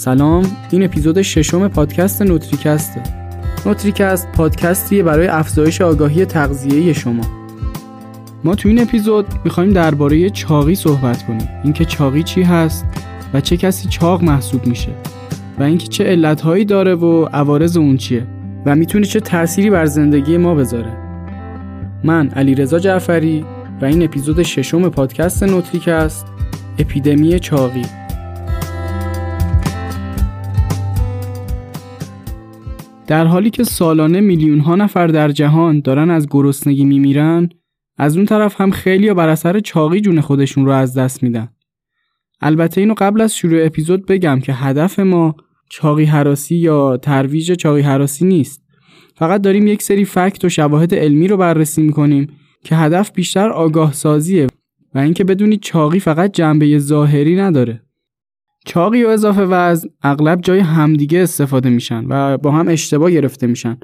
سلام این اپیزود ششم پادکست نوتریکسته نوتریکست پادکستیه برای افزایش آگاهی تغذیه شما. ما تو این اپیزود می‌خوایم درباره چاقی صحبت کنیم. اینکه چاقی چی هست و چه کسی چاق محسوب میشه و اینکه چه علتهایی داره و عوارض اون چیه و می‌تونه چه تأثیری بر زندگی ما بذاره. من علیرضا جعفری و این اپیزود ششم پادکست نوتریکست اپیدمی چاقی. در حالی که سالانه میلیون ها نفر در جهان دارن از گرسنگی میمیرن از اون طرف هم خیلی بر اثر چاقی جون خودشون رو از دست میدن. البته اینو قبل از شروع اپیزود بگم که هدف ما چاقی حراسی یا ترویج چاقی حراسی نیست. فقط داریم یک سری فکت و شواهد علمی رو بررسی می‌کنیم که هدف بیشتر آگاه سازیه و اینکه بدونید چاقی فقط جنبه ظاهری نداره. چاقی و اضافه وزن اغلب جای همدیگه استفاده میشن و با هم اشتباه گرفته میشن.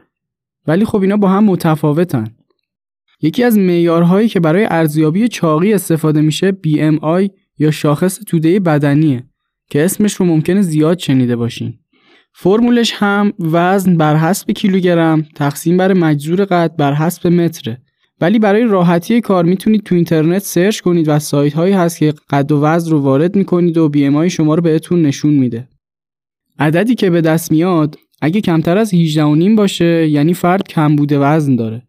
ولی خب اینا با هم متفاوتن. یکی از معیارهایی که برای ارزیابی چاقی استفاده میشه BMI یا شاخص توده بدنیه که اسمش رو ممکنه زیاد شنیده باشین. فرمولش هم وزن بر حسب کیلوگرم تقسیم بر مجذور قد بر حسب متره. ولی برای راحتی کار می‌تونید تو اینترنت سرچ کنید و سایت هایی هست که قد و وزن رو وارد می‌کنید و بی شما رو بهتون نشون میده. عددی که به دست میاد اگه کمتر از 18.5 باشه یعنی فرد کم بوده وزن داره.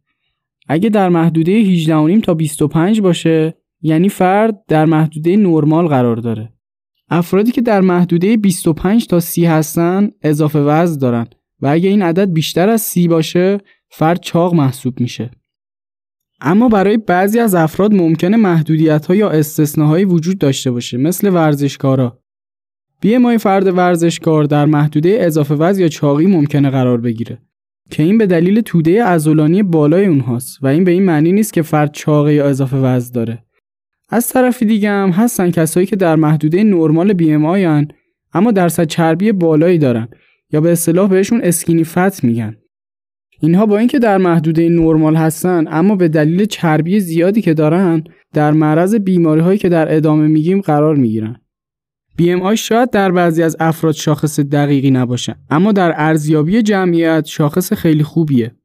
اگه در محدوده 18.5 تا 25 باشه یعنی فرد در محدوده نرمال قرار داره. افرادی که در محدوده 25 تا 30 هستن اضافه وزن دارن و اگه این عدد بیشتر از 30 باشه فرد چاق محسوب میشه. اما برای بعضی از افراد ممکنه محدودیت ها یا استثناهایی وجود داشته باشه مثل ورزشکارا. مای فرد ورزشکار در محدوده اضافه وزن یا چاقی ممکنه قرار بگیره که این به دلیل توده عضلانی بالای اونهاست و این به این معنی نیست که فرد چاقه یا اضافه وزن داره. از طرف دیگه هم هستن کسایی که در محدوده نرمال بی ام اما درصد چربی بالایی دارن یا به اصطلاح بهشون اسکینی فت میگن. اینها با اینکه در محدوده نرمال هستن اما به دلیل چربی زیادی که دارن در معرض بیماری هایی که در ادامه میگیم قرار می‌گیرن. BMI شاید در بعضی از افراد شاخص دقیقی نباشه اما در ارزیابی جمعیت شاخص خیلی خوبیه.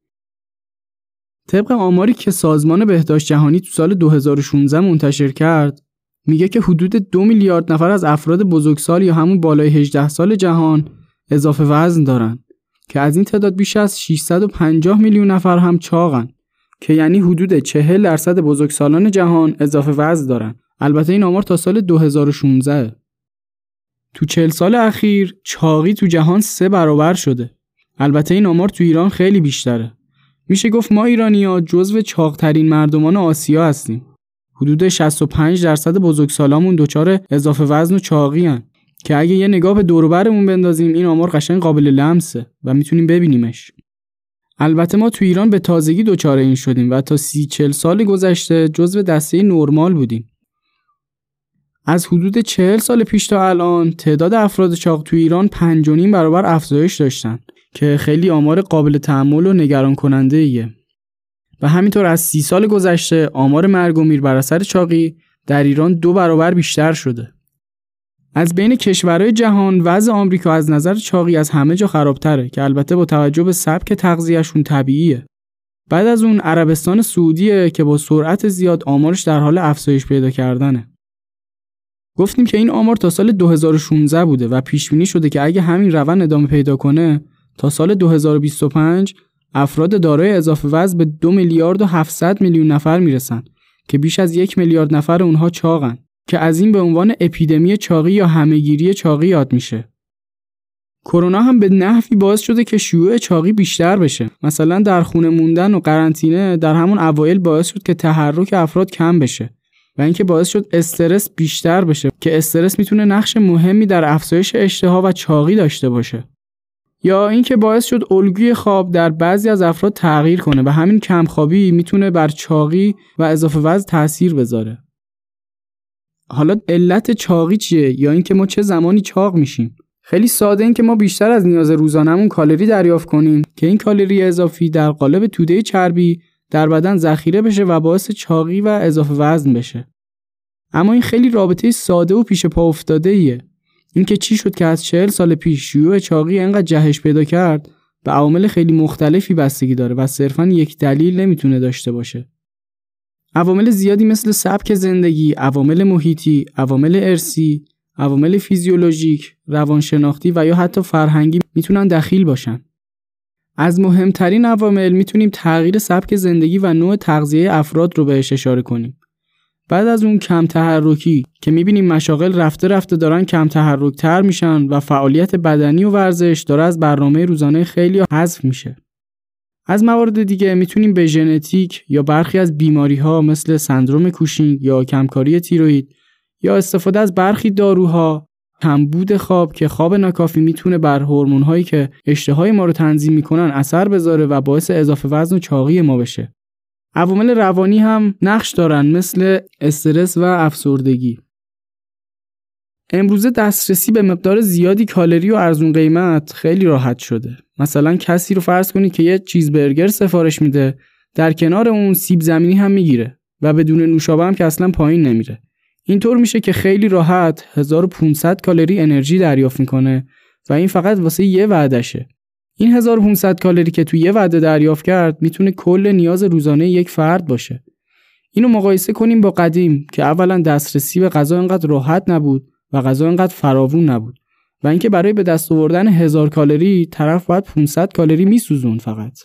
طبق آماری که سازمان بهداشت جهانی تو سال 2016 منتشر کرد میگه که حدود دو میلیارد نفر از افراد بزرگسال یا همون بالای 18 سال جهان اضافه وزن دارن که از این تعداد بیش از 650 میلیون نفر هم چاقن که یعنی حدود 40 درصد بزرگسالان جهان اضافه وزن دارن. البته این آمار تا سال 2016 تو 40 سال اخیر چاقی تو جهان سه برابر شده. البته این آمار تو ایران خیلی بیشتره. میشه گفت ما ایرانیا جزو چاقترین مردمان آسیا هستیم. حدود 65 درصد بزرگسالامون دچار اضافه وزن و چاقی هن. که اگه یه نگاه به دوربرمون بندازیم این آمار قشنگ قابل لمسه و می‌تونیم ببینیمش البته ما تو ایران به تازگی دچار این شدیم و تا سی چل سال گذشته جزو دسته نرمال بودیم از حدود چهل سال پیش تا الان تعداد افراد چاق تو ایران پنج برابر افزایش داشتن که خیلی آمار قابل تحمل و نگران کننده ایه. و همینطور از سی سال گذشته آمار مرگ و میر بر اثر چاقی در ایران دو برابر بیشتر شده. از بین کشورهای جهان وضع آمریکا از نظر چاقی از همه جا خرابتره که البته با توجه به سبک تغذیهشون طبیعیه. بعد از اون عربستان سعودیه که با سرعت زیاد آمارش در حال افزایش پیدا کردنه. گفتیم که این آمار تا سال 2016 بوده و پیش بینی شده که اگه همین روند ادامه پیدا کنه تا سال 2025 افراد دارای اضافه وزن به 2 میلیارد و 700 میلیون نفر می‌رسن که بیش از یک میلیارد نفر اونها چاقن. که از این به عنوان اپیدمی چاقی یا همهگیری چاقی یاد میشه. کرونا هم به نحوی باعث شده که شیوع چاقی بیشتر بشه. مثلا در خونه موندن و قرنطینه در همون اوایل باعث شد که تحرک افراد کم بشه و اینکه باعث شد استرس بیشتر بشه که استرس می‌تونه نقش مهمی در افزایش اشتها و چاقی داشته باشه. یا اینکه باعث شد الگوی خواب در بعضی از افراد تغییر کنه و همین کمخوابی می‌تونه بر چاقی و اضافه وزن تاثیر بذاره. حالا علت چاقی چیه؟ یا اینکه ما چه زمانی چاق میشیم؟ خیلی ساده این که ما بیشتر از نیاز روزانهمون کالری دریافت کنیم که این کالری اضافی در قالب توده چربی در بدن ذخیره بشه و باعث چاقی و اضافه وزن بشه. اما این خیلی رابطه ساده و پیش پا افتاده ایه اینکه چی شد که از چهل سال پیش شیوع چاقی انقدر جهش پیدا کرد به عوامل خیلی مختلفی بستگی داره و صرفا یک دلیل نمی‌تونه داشته باشه. عوامل زیادی مثل سبک زندگی، عوامل محیطی، عوامل ارسی، عوامل فیزیولوژیک، روانشناختی و یا حتی فرهنگی می‌تونن دخیل باشن. از مهمترین عوامل می‌تونیم تغییر سبک زندگی و نوع تغذیه افراد رو بهش اشاره کنیم. بعد از اون کم تحرکی که می‌بینیم مشاغل رفته رفته دارن کم تحرک تر میشن و فعالیت بدنی و ورزش داره از برنامه روزانه خیلی حذف میشه. از موارد دیگه می‌تونیم به ژنتیک یا برخی از بیماری ها مثل سندروم کوشینگ یا کمکاری تیروید یا استفاده از برخی داروها کمبود خواب که خواب ناکافی می‌تونه بر هورمون هایی که اشتهای ما رو تنظیم می‌کنن اثر بذاره و باعث اضافه وزن و چاقی ما بشه. عوامل روانی هم نقش دارن مثل استرس و افسردگی. امروزه دسترسی به مقدار زیادی کالری و ارزون قیمت خیلی راحت شده. مثلا کسی رو فرض کنید که یه چیز برگر سفارش میده در کنار اون سیب زمینی هم می‌گیره و بدون نوشابه هم که اصلا پایین نمیره. اینطور میشه که خیلی راحت 1500 کالری انرژی دریافت می‌کنه و این فقط واسه یه وعدشه. این 1500 کالری که توی یه وعده دریافت کرد می‌تونه کل نیاز روزانه یک فرد باشه. اینو مقایسه کنیم با قدیم که اولا دسترسی به غذا انقدر راحت نبود و غذا انقدر فراوون نبود و اینکه برای به دست آوردن هزار کالری طرف باید 500 کالری میسوزون فقط.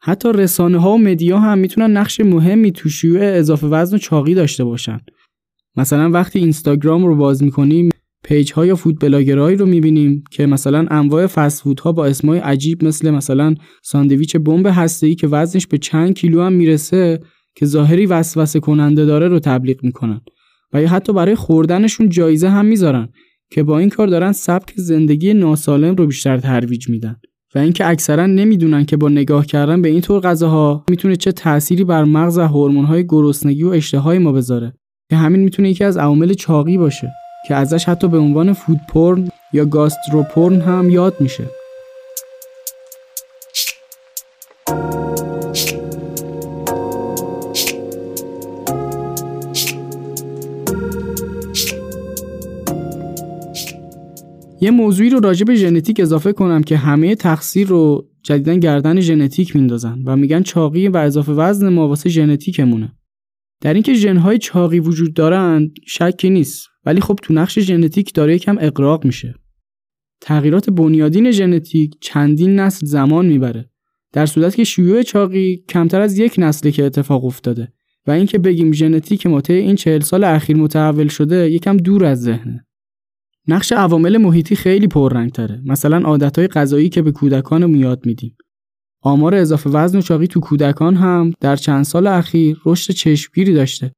حتی رسانه ها و مدیا هم می‌تونن نقش مهمی تو شیوع اضافه وزن و چاقی داشته باشن. مثلا وقتی اینستاگرام رو باز می‌کنیم page ها یا food blogger هایی رو می‌بینیم که مثلا انواع فست فود ها با اسمای عجیب مثل مثلا ساندویچ بمب هسته‌ای که وزنش به چند کیلو هم می‌رسه که ظاهری وسوسه کننده داره رو تبلیغ می‌کنن و یا حتی برای خوردنشون جایزه هم می‌ذارن که با این کار دارن سبک زندگی ناسالم رو بیشتر ترویج میدن. و اینکه اکثرا نمی‌دونن که با نگاه کردن به این طور غذاها می‌تونه چه تأثیری بر مغز و های گرسنگی و اشتهای ما بذاره. که همین می‌تونه یکی از عوامل چاقی باشه که ازش حتی به عنوان فود پورن یا گاستروپورن هم یاد میشه. یه موضوعی رو راجع به ژنتیک اضافه کنم که همه تقصیر رو جدیدا گردن ژنتیک میندازن و میگن چاقی و اضافه وزن ما واسه ژنتیکمونه. در اینکه ژنهای چاقی وجود دارن شکی نیست ولی خب تو نقش ژنتیک داره یکم اقراق میشه. تغییرات بنیادین ژنتیک چندین نسل زمان می‌بره. در صورتی که شیوع چاقی کمتر از یک نسله که اتفاق افتاده و اینکه بگیم ژنتیک ما این چهل سال اخیر متحول شده یکم دور از ذهنه. نقش عوامل محیطی خیلی پررنگتره. مثلا عادتهای غذایی که به کودکان یاد میدیم. آمار اضافه وزن و چاقی تو کودکان هم در چند سال اخیر رشد چشمگیری داشته.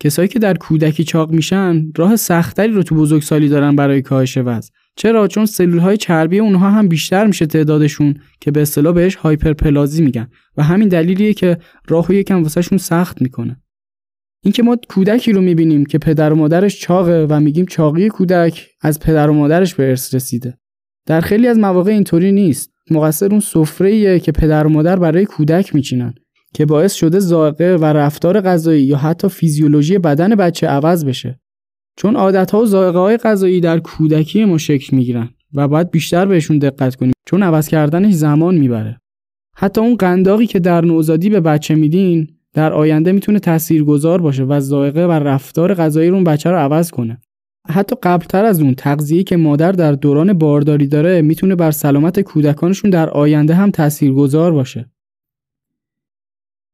کسایی که در کودکی چاق میشن راه سختری رو تو بزرگسالی دارن برای کاهش وزن. چرا؟ چون سلول های چربی اونها هم بیشتر میشه تعدادشون که به اصطلاح بهش هایپرپلازی میگن. و همین دلیلیه که راهو یکم واسهشون سخت می‌کنه. اینکه ما کودکی رو می‌بینیم که پدر و مادرش چاقه و میگیم چاقی کودک از پدر و مادرش به ارث رسیده. در خیلی از مواقع اینطوری نیست. مقصر اون سفره که پدر و مادر برای کودک میچینن که باعث شده ذائقه و رفتار غذایی یا حتی فیزیولوژی بدن بچه عوض بشه. چون عادتها و ذائقه های غذایی در کودکی ما شکل می‌گیرن و باید بیشتر بهشون دقت کنیم. چون عوض کردنش زمان می‌بره. حتی اون قنداقی که در نوزادی به بچه میدین در آینده می‌تونه تاثیرگذار باشه و ذائقه و رفتار غذایی رو اون بچه رو عوض کنه. حتی قبلتر از اون تغذیه که مادر در دوران بارداری داره می‌تونه بر سلامت کودکانشون در آینده هم تاثیرگذار باشه.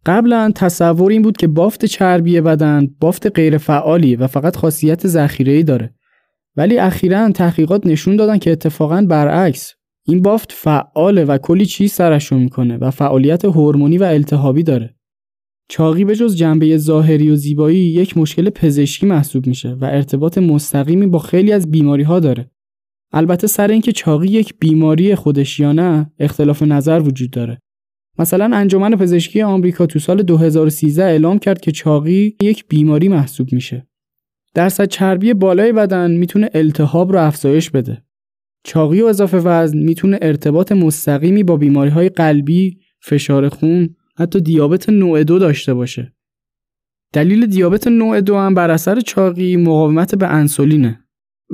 قبلا تصور این بود که بافت چربی بدن بافت غیر فعالی و فقط خاصیت ذخیره داره. ولی اخیرا تحقیقات نشون دادن که اتفاقا برعکس. این بافت فعاله و کلی چیز سرشون می‌کنه و فعالیت هورمونی و التهابی داره. چاقی به جز جنبه ظاهری و زیبایی یک مشکل پزشکی محسوب میشه و ارتباط مستقیمی با خیلی از بیماری ها داره. البته سر اینکه چاقی یک بیماری خودش یا نه اختلاف نظر وجود داره. مثلا انجمن پزشکی آمریکا تو سال 2013 اعلام کرد که چاقی یک بیماری محسوب میشه. درصد چربی بالای بدن می‌تونه التهاب رو افزایش بده. چاقی و اضافه وزن می‌تونه ارتباط مستقیمی با بیماری های قلبی، فشار خون، حتی دیابت نوع دو داشته باشه. دلیل دیابت نوع دو هم بر اثر چاقی مقاومت به انسولینه.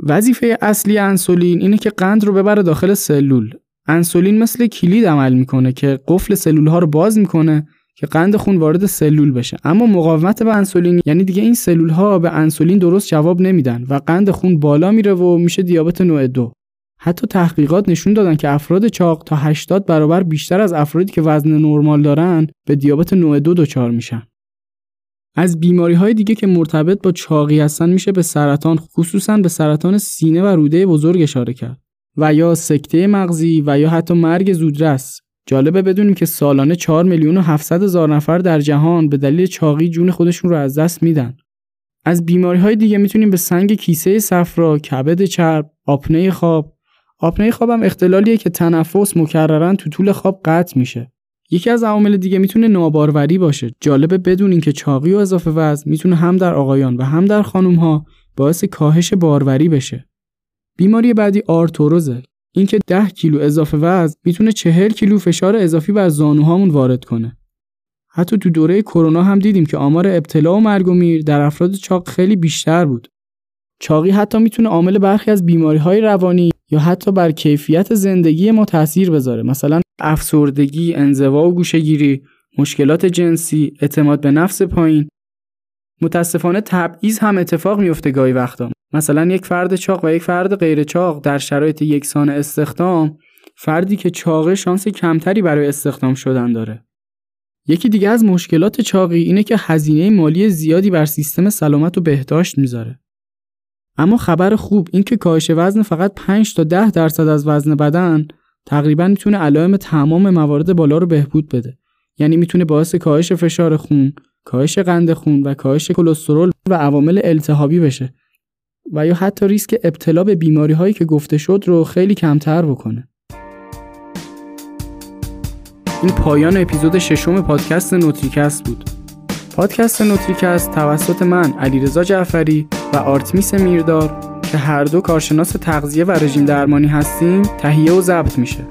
وظیفه اصلی انسولین اینه که قند رو ببره داخل سلول. انسولین مثل کلید عمل می‌کنه که قفل سلول ها رو باز می‌کنه که قند خون وارد سلول بشه. اما مقاومت به انسولین یعنی دیگه این سلول ها به انسولین درست جواب نمیدن و قند خون بالا میره و میشه دیابت نوع دو. حتی تحقیقات نشون دادن که افراد چاق تا 80 برابر بیشتر از افرادی که وزن نرمال دارن به دیابت نوع دو دچار میشن از بیماری های دیگه که مرتبط با چاقی هستن میشه به سرطان خصوصا به سرطان سینه و روده بزرگ اشاره کرد و یا سکته مغزی و یا حتی مرگ زودرس جالبه بدونیم که سالانه 4 میلیون و 700 هزار نفر در جهان به دلیل چاقی جون خودشون رو از دست میدن. از بیماری های دیگه می‌تونیم به سنگ کیسه صفرا، کبد چرب، آپنه خواب. آپنه خواب هم اختلالیه که تنفس مکررن تو طول خواب قطع میشه. یکی از عوامل دیگه می‌تونه ناباروری باشه. جالبه بدونین که چاقی و اضافه وزن می‌تونه هم در آقایان و هم در خانم ها باعث کاهش باروری بشه. بیماری بعدی آرتوروزه اینکه 10 کیلو اضافه وزن می‌تونه 40 کیلو فشار اضافی بر زانوهامون وارد کنه. حتی تو دوره کرونا هم دیدیم که آمار ابتلا و مرگ و میر در افراد چاق خیلی بیشتر بود. چاقی حتی می‌تونه عامل برخی از بیماری های روانی یا حتی بر کیفیت زندگی ما تاثیر بذاره مثلا افسردگی، انزوا و گوشهگیری، مشکلات جنسی، اعتماد به نفس پایین. متاسفانه تبعیض هم اتفاق میفته گاهی وقتا. مثلا یک فرد چاق و یک فرد غیر چاق در شرایط یکسان استخدام فردی که چاقه شانس کمتری برای استخدام شدن داره. یکی دیگه از مشکلات چاقی اینه که هزینه مالی زیادی بر سیستم سلامت و بهداشت می‌ذاره. اما خبر خوب این که کاهش وزن فقط 5 تا 10 درصد از وزن بدن تقریبا می‌تونه علائم تمام موارد بالا رو بهبود بده. یعنی می‌تونه باعث کاهش فشار خون، کاهش قند خون و کاهش کلسترول و عوامل التهابی بشه و یا حتی ریسک ابتلا به بیماری هایی که گفته شد رو خیلی کمتر بکنه. این پایان اپیزود ششم پادکست نوتریکست بود. پادکست نوتریکست توسط من علیرضا جعفری و آرتمیس میردار که هر دو کارشناس تغذیه و رژیم درمانی هستیم تهیه و ضبط میشه.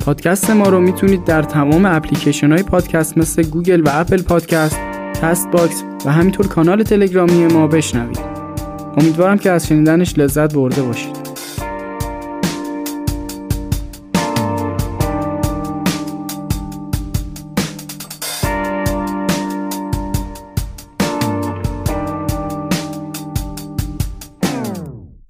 پادکست ما رو می‌تونید در تمام اپلیکیشن های پادکست مثل گوگل و اپل پادکست، کست باکس و همینطور کانال تلگرامی ما بشنوید. امیدوارم که از شنیدنش لذت برده باشید